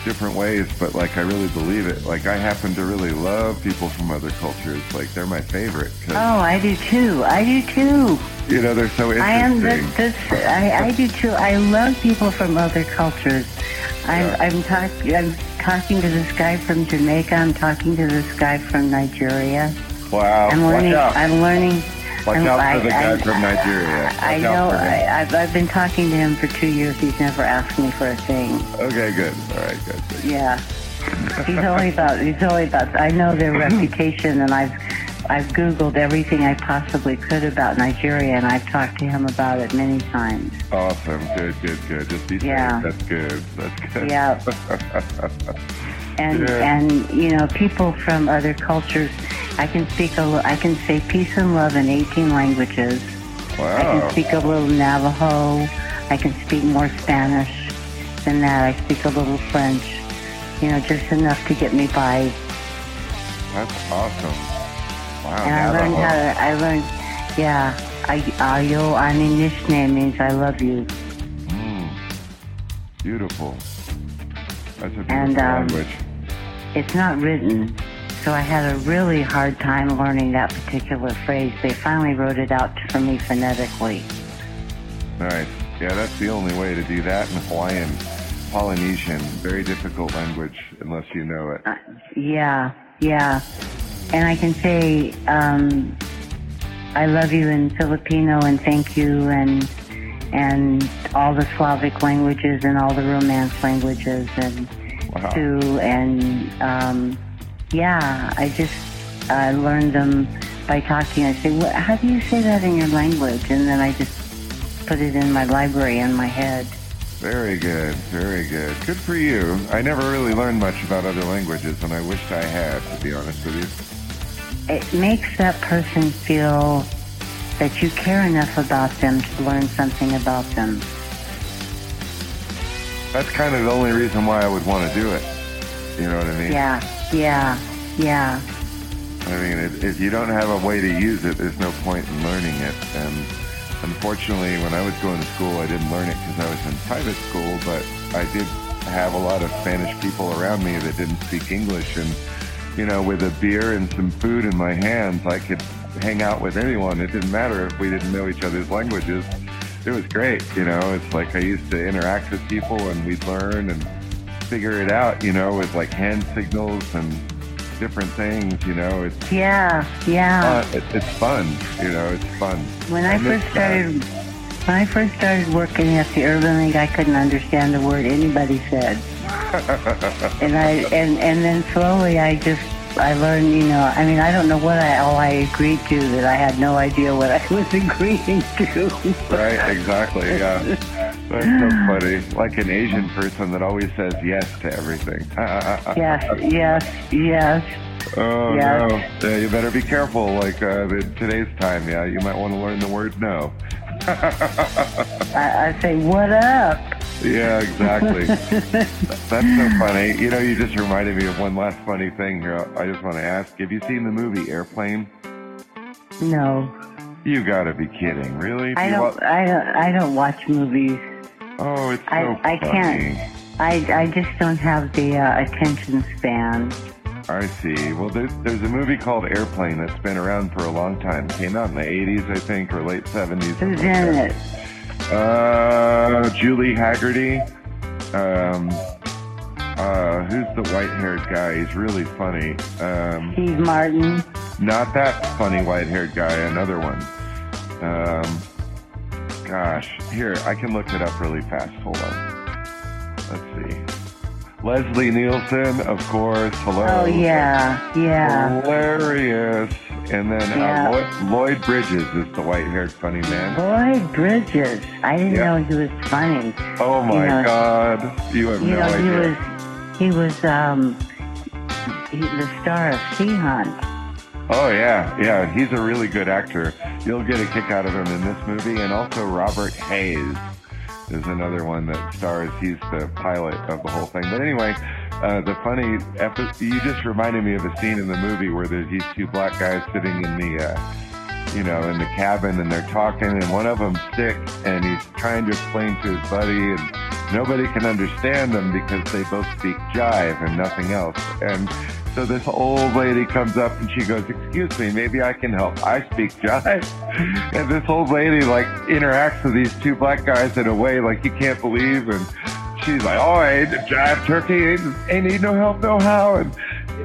different ways, but like I really believe it. Like I happen to really love people from other cultures. Like they're my favorite. 'cause, Oh, I do too. I do too. you know, they're so interesting. I am. this. That's, I, I do too. I love people from other cultures. I'm, Yeah. I'm talking. I'm talking to this guy from Jamaica. I'm talking to this guy from Nigeria. wow. I'm learning. Watch out. I'm learning. Watch I'm- out for the guy I- from Nigeria. Watch I know. I, I've, I've been talking to him for two years. He's never asked me for a thing. Okay, good. All right, good. good. Yeah. He's only about. He's only about. I know their reputation, and I've. I've Googled everything I possibly could about Nigeria, and I've talked to him about it many times. Awesome. Good, good, good. Just be Yeah. safe. That's good. That's good. Yeah. And Yeah. and you know, people from other cultures, I can speak a I can say peace and love in 18 languages. Wow. I can speak a little Navajo. I can speak more Spanish than that. I speak a little French. You know, just enough to get me by. That's awesome. Wow. And I learned how to. I learned. Yeah. I ayo aninishne means I love you. Mm. Beautiful. That's a beautiful And, um, language. It's not written, so I had a really hard time learning that particular phrase. They finally wrote it out for me phonetically. Nice. Yeah, that's the only way to do that in Hawaiian. Polynesian, very difficult language unless you know it. Uh, yeah, yeah. And I can say, um, I love you in Filipino and thank you and and all the Slavic languages and all the Romance languages and Wow. too and um, yeah, I just uh, learned them by talking. I say, what, how do you say that in your language? And then I just put it in my library in my head. Very good, very good. Good for you. I never really learned much about other languages, and I wished I had, to be honest with you. It makes that person feel that you care enough about them to learn something about them. That's kind of the only reason why I would want to do it. You know what I mean? Yeah, yeah, yeah. I mean, if, you don't have a way to use it, there's no point in learning it. And unfortunately, when I was going to school, I didn't learn it because I was in private school, but I did have a lot of Spanish people around me that didn't speak English. And, you know, with a beer and some food in my hands, I could hang out with anyone. It didn't matter if we didn't know each other's languages. It was great, you know. It's like I used to interact with people and we'd learn and figure it out, you know, with like hand signals and different things, you know. It's Yeah, yeah. fun. It, it's fun, you know. It's fun. when I miss first that. started, when I first started working at the Urban League, I couldn't understand a word anybody said, and I and and then slowly I just I learned, you know. I mean, I don't know what I all I agreed to that I had no idea what I was agreeing to. Right, exactly. Yeah, that's so funny. Like an Asian person that always says yes to everything. yes, yes, yes. Oh Yes. no! Yeah, you better be careful. Like uh, in today's time, yeah, you might want to learn the word no. I, I say, what up? Yeah, exactly. That's so funny. You know, you just reminded me of one last funny thing here. I just want to ask: Have you seen the movie Airplane? No, You got to be kidding! Really? I don't. wa- I don't. I don't watch movies. oh, it's so I I can't. I I just don't have the uh, attention span. I see. Well, there's, there's a movie called Airplane that's been around for a long time. Came out in the 80s, I think, or late 70s. Who's in it? Uh, Julie Hagerty. Um, uh, who's the white-haired guy? He's really funny. Um, Steve Martin. not that funny white-haired guy. Another one. Um, gosh, here I can look it up really fast. Hold on. Let's see. Leslie Nielsen, of course. Hello. Oh yeah, yeah. Hilarious. And then Yeah. uh, Lloyd, Lloyd Bridges is the white-haired funny man. Lloyd Bridges. I didn't Yeah. know he was funny. Oh my You know- God! You have You no know, he was he was um he, the star of Sea Hunt. Oh yeah, yeah. He's a really good actor. You'll get a kick out of him in this movie, and also Robert Hays is another one that stars. He's the pilot of the whole thing. But anyway, uh, the funny epi- you just reminded me of a scene in the movie where there's these two black guys sitting in the. Uh, you know, in the cabin and they're talking and one of them's sick and he's trying to explain to his buddy and nobody can understand them because they both speak jive and nothing else. And so this old lady comes up and she goes, excuse me, maybe I can help. I speak jive. And this old lady like interacts with these two black guys in a way like you can't believe and she's like, oh, I ain't jive turkey, ain't, ain't need no help, no how. And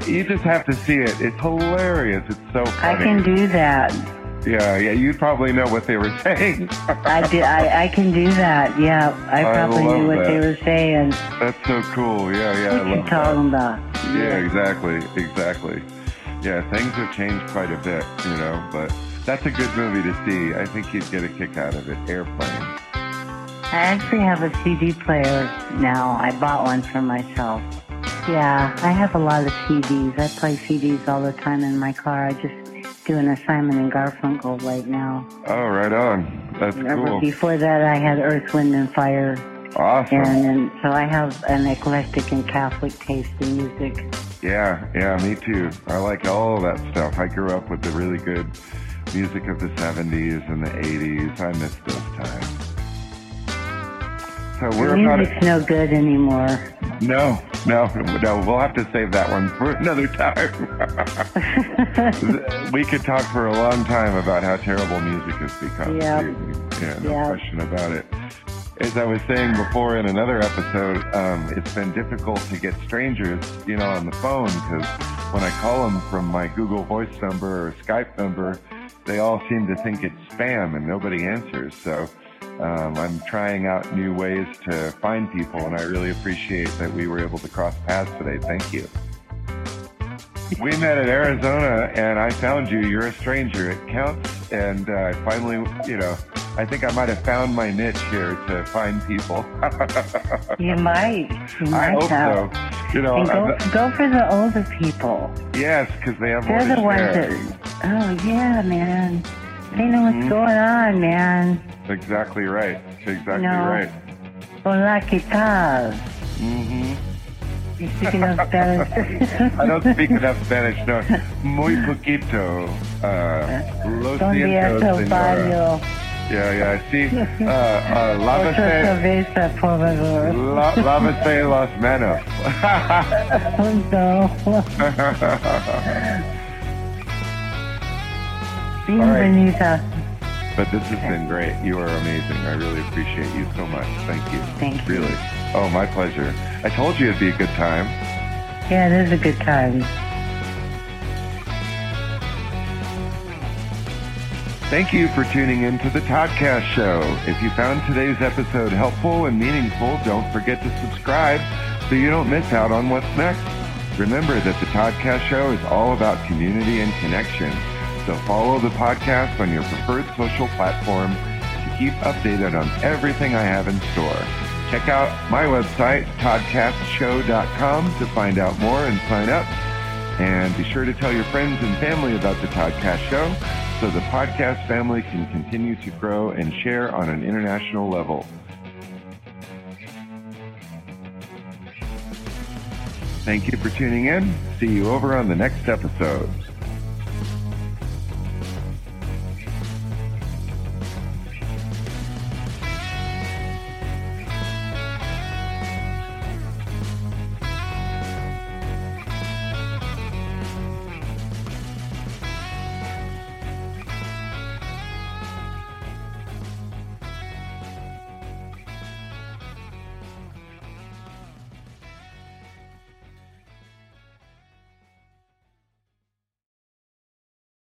you just have to see it. It's hilarious. It's so funny. I can do that. Yeah, yeah, you probably know what they were saying. I did. I, I can do that. Yeah, I I probably love knew what they were saying. That's so cool. Yeah, yeah, What I you that. talking about? Yeah, exactly, exactly. Yeah, things have changed quite a bit, you know, but that's a good movie to see. I think you'd get a kick out of it. Airplane. I actually have a CD player now. I bought one for myself. Yeah, I have a lot of CDs. I play CDs all the time in my car. I just doing a Simon and Garfunkel right now. Oh, right on. That's cool. Before that, I had Earth, Wind, and Fire, Awesome. and, and so I have an eclectic and Catholic taste in music. Yeah, yeah, me too. I like all that stuff. I grew up with the really good music of the 70s and the 80s. I miss those times. So we're about Music's no good anymore. no, no, no. We'll have to save that one for another time. we could talk for a long time about how terrible music has become. Yep. Yeah, no Yep. question about it. As I was saying before in another episode, um, it's been difficult to get strangers, you know, on the phone because when I call them from my Google Voice number or Skype number, they all seem to think it's spam and nobody answers. So um, I'm trying out new ways to find people, and I really appreciate that we were able to cross paths today. Thank you. We met in Arizona, and I found you. You're a stranger. It counts. And uh, I finally, you know, I think I might have found my niche here to find people. You might. You I might hope have. so. You know, And go, go for the older people. yes, because they have more They're the ones that, oh yeah, man. They know what's Mhm. going on, man. Exactly right. Exactly No. right. Hola, ¿qué tal? hmm You speak enough Spanish? I don't speak enough Spanish, no. Muy poquito. Uh, lo ¿Dónde siento, señora. Yeah, yeah. Sí. Uh, uh, Otra lávese, cerveza, por favor. la, lávese las manos. No. Bienvenida. but this has been great. You are amazing. I really appreciate you so much. Thank you. Thank you. Really. Oh, my pleasure. I told you it'd be a good time. Yeah, it is a good time. Thank you for tuning in to the Toddcast Show. If you found today's episode helpful and meaningful, don't forget to subscribe so you don't miss out on what's next. Remember that the Toddcast Show is all about community and connection. So follow the podcast on your preferred social platform to keep updated on everything I have in store. Check out my website, toddcastshow.com to find out more and sign up. And be sure to tell your friends and family about the Toddcast Show so the podcast family can continue to grow and share on an international level. Thank you for tuning in. See you over on the next episode.